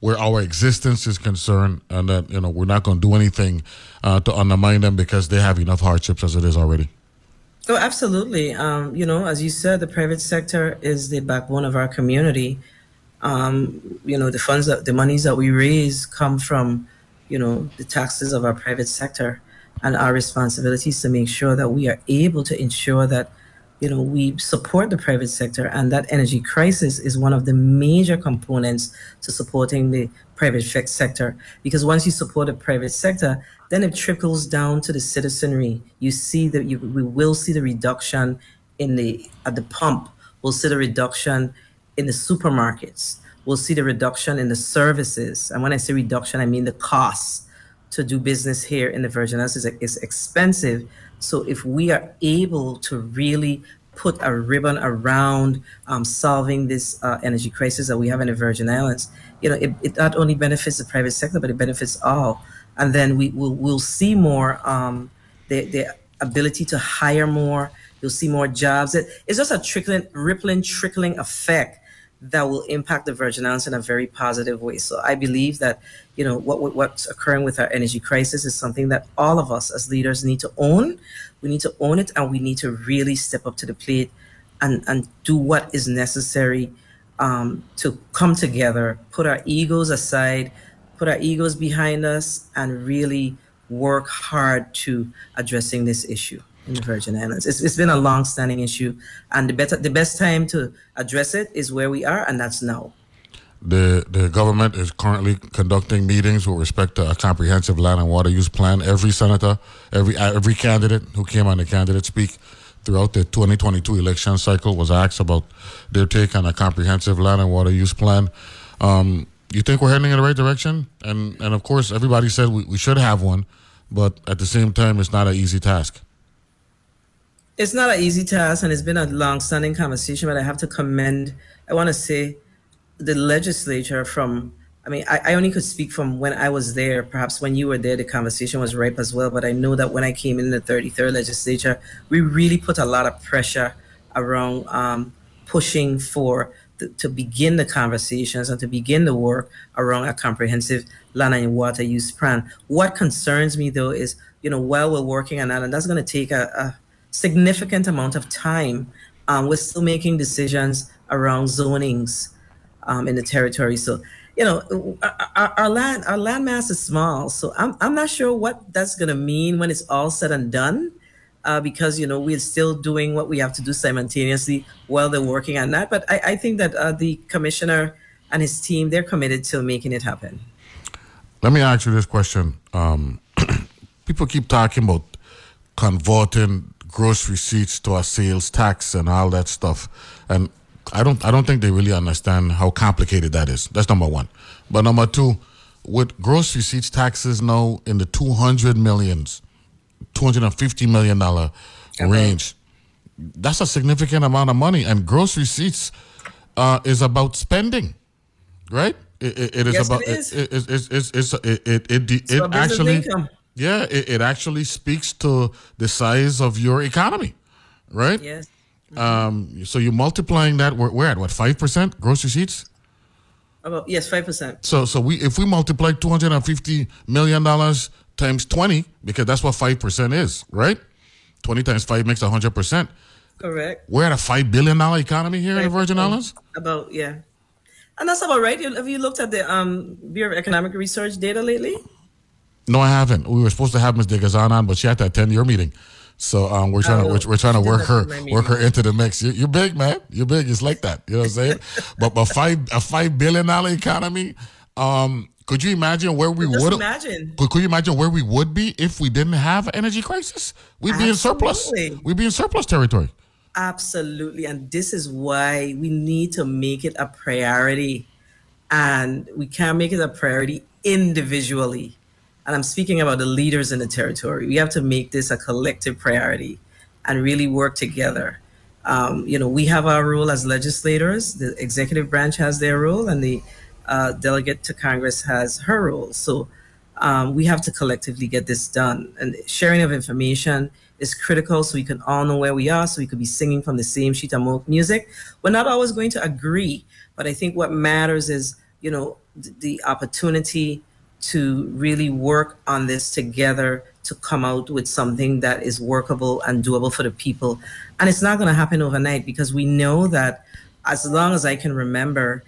where our existence is concerned, and that you know we're not going to do anything uh, to undermine them because they have enough hardships as it is already. Oh, absolutely. Um, you know, as you said, the private sector is the backbone of our community. Um, you know, the funds that the monies that we raise come from, you know, the taxes of our private sector, and our responsibility is to make sure that we are able to ensure that, you know, we support the private sector, and that energy crisis is one of the major components to supporting the private sector. Because once you support the private sector, then it trickles down to the citizenry. You see that you, we will see the reduction in the at the pump. We'll see the reduction in the supermarkets. We'll see the reduction in the services. And when I say reduction, I mean the costs to do business here in the Virgin Islands is, is expensive. So if we are able to really put a ribbon around um, solving this uh, energy crisis that we have in the Virgin Islands, you know, it, it not only benefits the private sector, but it benefits all and then we will we'll see more um, the the ability to hire more. You'll see more jobs. It, it's just a trickling, rippling, trickling effect that will impact the Virgin Islands in a very positive way. So I believe that you know what what's occurring with our energy crisis is something that all of us as leaders need to own. We need to own it, and we need to really step up to the plate and and do what is necessary um, to come together, put our egos aside, put our egos behind us and really work hard to addressing this issue in the Virgin Islands. It's, it's been a long-standing issue, and the better, the best time to address it is where we are, and that's now. The the government is currently conducting meetings with respect to a comprehensive land and water use plan. Every senator, every every candidate who came on the candidate speak throughout the 2022 election cycle was asked about their take on a comprehensive land and water use plan. Um, you think we're heading in the right direction? And and of course, everybody said we, we should have one, but at the same time, it's not an easy task. It's not an easy task, and it's been a long-standing conversation. But I have to commend. I want to say, the legislature from. I mean, I, I only could speak from when I was there. Perhaps when you were there, the conversation was ripe as well. But I know that when I came in the 33rd legislature, we really put a lot of pressure around um, pushing for to begin the conversations and to begin the work around a comprehensive land and water use plan. What concerns me though is, you know, while we're working on that, and that's going to take a, a, significant amount of time, um, we're still making decisions around zonings um, in the territory. So, you know, our, our land our land mass is small, so I'm I'm not sure what that's going to mean when it's all said and done uh, because you know we're still doing what we have to do simultaneously while they're working on that. But I, I think that uh, the commissioner and his team they're committed to making it happen. Let me ask you this question: um, people keep talking about converting gross receipts to a sales tax and all that stuff, and I don't I don't think they really understand how complicated that is. That's number one. But number two, with gross receipts taxes now in the two hundred millions, two hundred and fifty million dollar range, that's a significant amount of money. And gross receipts uh, is about spending, right? It, it, it is Yes, about it is. It, it, it, it's, it's, it, it, it, it, business actually income. yeah it, it actually speaks to the size of your economy, right? Yes. Um, so you're multiplying that. We're, we're at what five percent gross receipts. About yes, five percent. So so we if we multiply two hundred and fifty million dollars times twenty because that's what five percent is, right? Twenty times five makes hundred percent. Correct. We're at a five billion dollar economy here in the Virgin Islands. About yeah, and that's about right. Have you looked at the um, Bureau of Economic Research data lately? No, I haven't. We were supposed to have Ms. Digazan on, but she had to attend your meeting. So um, we're trying to Oh, we're, we're trying to work her work her into the mix. You're, you're big, man. You're big. It's like that. You know what I'm saying? but but five a five billion dollar economy. Um, could you imagine where we would imagine. Could, could you imagine where we would be if we didn't have an energy crisis? We'd be in surplus. We'd be in surplus territory. Absolutely. And this is why we need to make it a priority. And we can't make it a priority individually. And I'm speaking about the leaders in the territory. We have to make this a collective priority and really work together. Um, you know, we have our role as legislators, the executive branch has their role, and the uh, delegate to Congress has her role. So um, we have to collectively get this done. And sharing of information is critical so we can all know where we are, so we could be singing from the same sheet of music. We're not always going to agree, but I think what matters is, you know, the opportunity to really work on this together to come out with something that is workable and doable for the people. And it's not going to happen overnight because we know that as long as I can remember,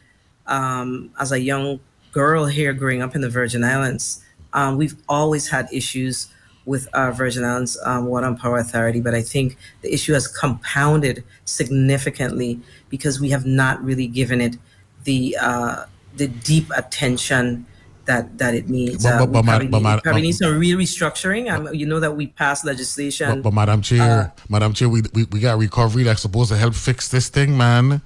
um, as a young girl here growing up in the Virgin Islands, um, we've always had issues with our Virgin Islands um, Water and Power Authority, but I think the issue has compounded significantly because we have not really given it the uh, the deep attention that that it needs. Uh, but- we but probably, but need, probably need some real restructuring. Um, you know that we passed legislation. But, Madam Chair, Madam Chair, we, we we got recovery that's supposed to help fix this thing, man.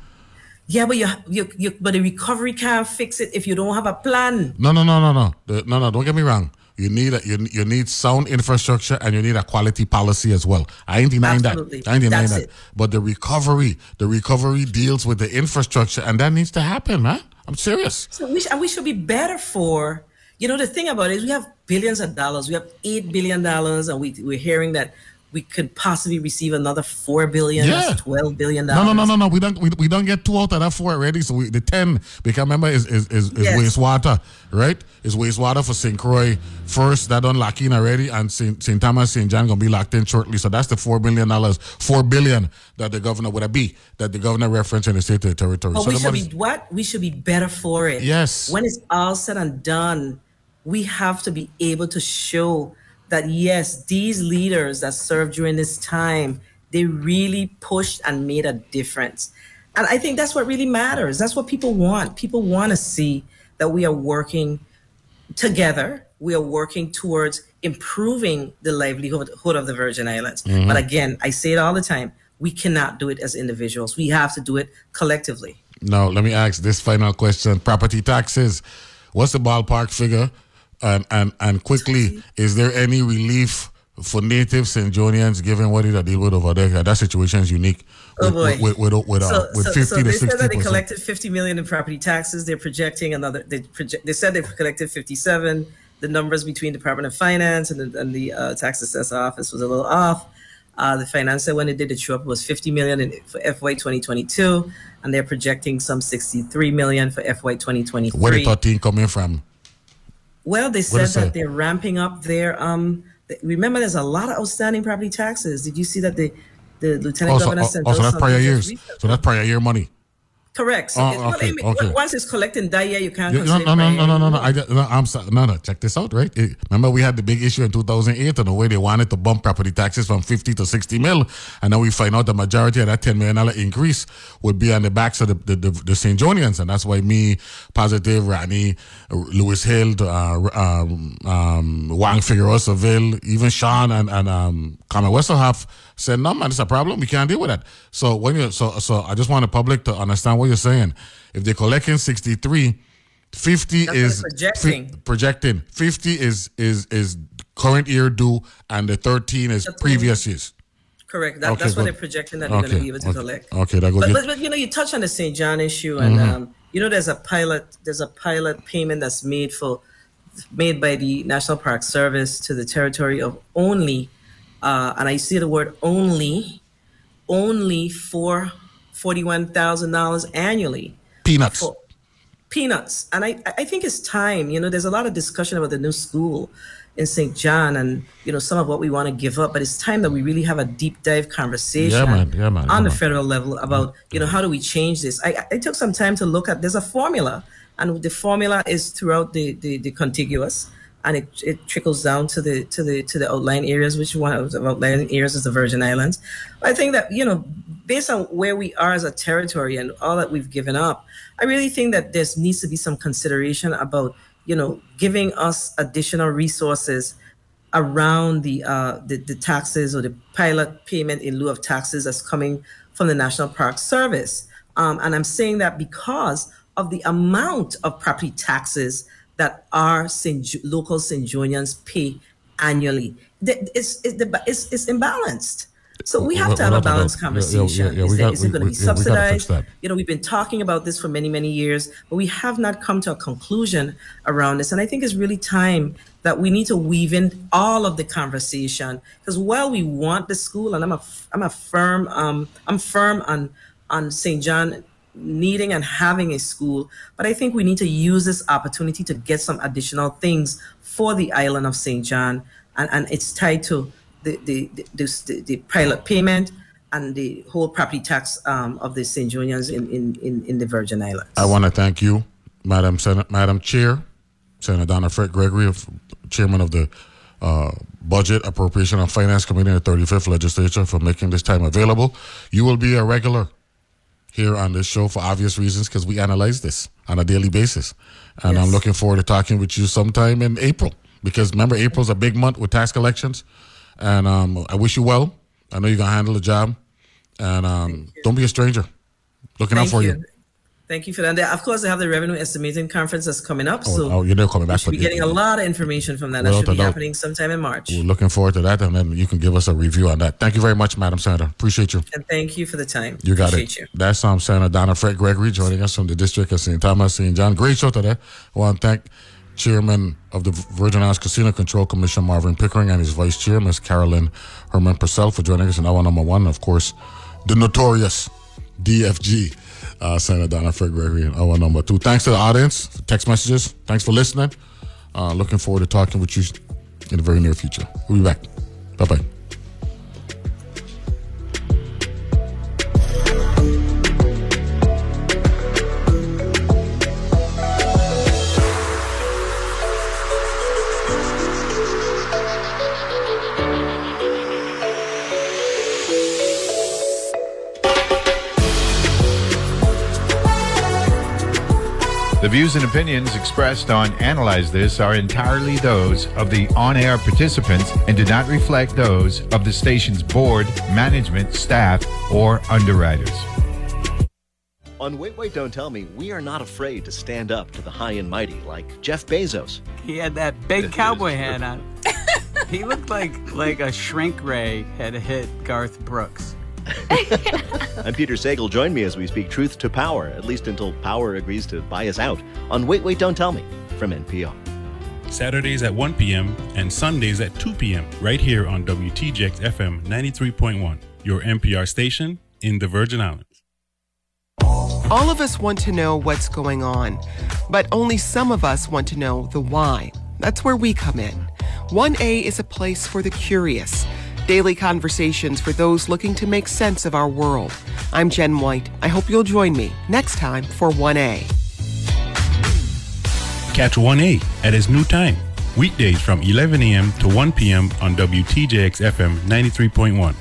yeah, but you, you, you, but the recovery can't fix it if you don't have a plan. No, no, no, no, no, The- no, no. Don't get me wrong. You need a, you, you need sound infrastructure and you need a quality policy as well. I ain't denying Absolutely. that. I ain't denying That's that. it. But the recovery, the recovery deals with the infrastructure, and that needs to happen, man. I'm serious. So we sh- and we should be better for. You know, the thing about it is we have billions of dollars. We have eight billion dollars, and we we're hearing that we could possibly receive another four billion. Yeah. Twelve billion No, dollars. no, no, no, no. We don't we, we don't get two out of that four already. So we, the ten, because remember is is, is, is Yes. wastewater, right? Is wastewater for St. Croix first. That done lock in already, and St. St. Thomas, St. John gonna be locked in shortly. So that's the four billion dollars, four billion that the governor would have be that the governor referenced in the state of the territory. But so we should be what? We should be better for it. Yes. When it's all said and done, we have to be able to show that yes, these leaders that served during this time, they really pushed and made a difference. And I think that's what really matters. That's what people want. People want to see that we are working together. We are working towards improving the livelihood of the Virgin Islands. Mhm. But again, I say it all the time. We cannot do it as individuals. We have to do it collectively. Now, let me ask this final question: Property taxes. What's the ballpark figure? And and and quickly, is there any relief for native St. Johnians given what it deal with over there? That situation is unique. Oh, boy. With with, with, with, uh, so, with so, fifty so to they said that they collected 50 million in property taxes. They're projecting another. They project. They said they collected 57. The numbers between the Department of Finance and the, and the uh, tax assessor office was a little off. Uh, the finance said when they did the true up was 50 million in, for FY 2022, and they're projecting some 63 million for FY 2023. Where the thirteen coming from? Well, they said that? they're ramping up their. Um, th- remember, there's a lot of outstanding property taxes. Did you see that the the lieutenant Oh, governor oh, sent oh, so that's prior years. So that's prior year money. Correct. So Oh, it- well, okay, okay. once it's collecting that, yeah, you can't. No, no, no, no, no, no, no. I, no, I'm sorry. No, no. Check this out, right? It- remember, we had the big issue in 2008 on the way they wanted to bump property taxes from 50 to 60 mil, and now we find out the majority of that 10 million dollar increase would be on the backs of the the, the, the St. Johnians, and that's why me, Positive, Rodney, Louis Hill, uh, um, um, Juan Figueroa-Serville, even Sean and and um, Carmen Wesselhoft said, "No, man, it's a problem. We can't deal with that." So when you so so, I just want the public to understand what you're saying. If they're collecting 63. 50 That's is projecting. fi- projecting 50 is is is current year due and the 13 is previous years Correct. That, Okay, that's what they're projecting that they're going to be able to okay, collect. okay, that go But, but, but you know, you touched on the St. John issue, and Mhm. um, you know, there's a pilot. There's a pilot payment that's made for made by the National Park Service to the territory of only, uh, and I see the word only, only for forty-one thousand dollars annually. peanuts For peanuts. And I, I think it's time. You know, there's a lot of discussion about the new school in St. John and, you know, some of what we want to give up. But it's time that we really have a deep dive conversation Yeah, man. Yeah, man. on Yeah, the federal level about, you know, how do we change this? I, I took some time to look at, there's a formula. And the formula is throughout the, the, the contiguous. And it, it trickles down to the to the to the outlying areas, which one of the outlying areas is the Virgin Islands. I think that you know, based on where we are as a territory and all that we've given up, I really think that there needs to be some consideration about you know giving us additional resources around the uh the, the taxes or the pilot payment in lieu of taxes that's coming from the National Park Service. Um, and I'm saying that because of the amount of property taxes that our St. Local St. Johnians pay annually. It's, it's, the, it's, it's imbalanced. So we have to have a balanced doubt. Yeah, yeah, conversation. yeah, Is, got- it, is it we- going to be yeah, we gotta fix subsidized? You know, we've been talking about this for many, many years, but we have not come to a conclusion around this. And I think it's really time that we need to weave in all of the conversation because while we want the school, and I'm a, I'm a firm, um, I'm firm on, on St. John needing and having a school, but I think we need to use this opportunity to get some additional things for the island of St. John, and, and it's tied to the the, the, the, the, pilot payment and the whole property tax um, of the St. Johnians in, in, in, in the Virgin Islands. I want to thank you, Madam Senate, Madam Chair, Senator Donna Frett Gregory, of- Chairman of the uh, Budget Appropriation and Finance Committee in the 35th Legislature, for making this time available. You will be a regular here on this show for obvious reasons because we analyze this on a daily basis. And I'm looking forward to talking with you sometime in April because remember, April's a big month with tax collections. And um, I wish you well. I know you're going to handle the job. And um, don't be a stranger. Looking out for you. you. Thank you for that. Of course, they have the revenue estimating conference that's coming up. Oh, so oh, you're never coming back we should for be getting a lot of information from that. That should be doubt. happening sometime in March. We're looking forward to that, and then you can give us a review on that. Thank you very much, Madam Senator. Appreciate you. And thank you for the time. You got Appreciate it. You. That's um, Senator Donna Frett Gregory joining us from the District of St. Thomas, St. John. Great show today. I want to thank Chairman of the Virgin Islands Casino Control Commission, Marvin Pickering, and his Vice Chair, Ms. Carolyn Hermon-Percell, for joining us in hour number one. Of course, the notorious DFG, uh, Senator Donna Frett in hour number two. Thanks to the audience, text messages. Thanks for listening. Uh, looking forward to talking with you in the very near future. We'll be back. Bye bye. Views and opinions expressed on Analyze This are entirely those of the on air participants and do not reflect those of the station's board, management, staff, or underwriters. On Wait, Wait, Don't Tell Me, we are not afraid to stand up to the high and mighty like Jeff Bezos. He had that big cowboy hat on. he looked like like a shrink ray had hit Garth Brooks. I'm Peter Sagal. Join me as we speak truth to power, at least until power agrees to buy us out, on Wait, Wait, Don't Tell Me from NPR. Saturdays at 1 p.m. and Sundays at 2 p.m. right here on WTJX FM 93.1, your NPR station in the Virgin Islands. All of us want to know what's going on, but only some of us want to know the why. That's where we come in. 1A is a place for the curious. Daily conversations for those looking to make sense of our world. I'm Jen White. I hope you'll join me next time for 1A. Catch 1A at its new time, weekdays from 11 a.m. to 1 p.m. on WTJX FM 93.1.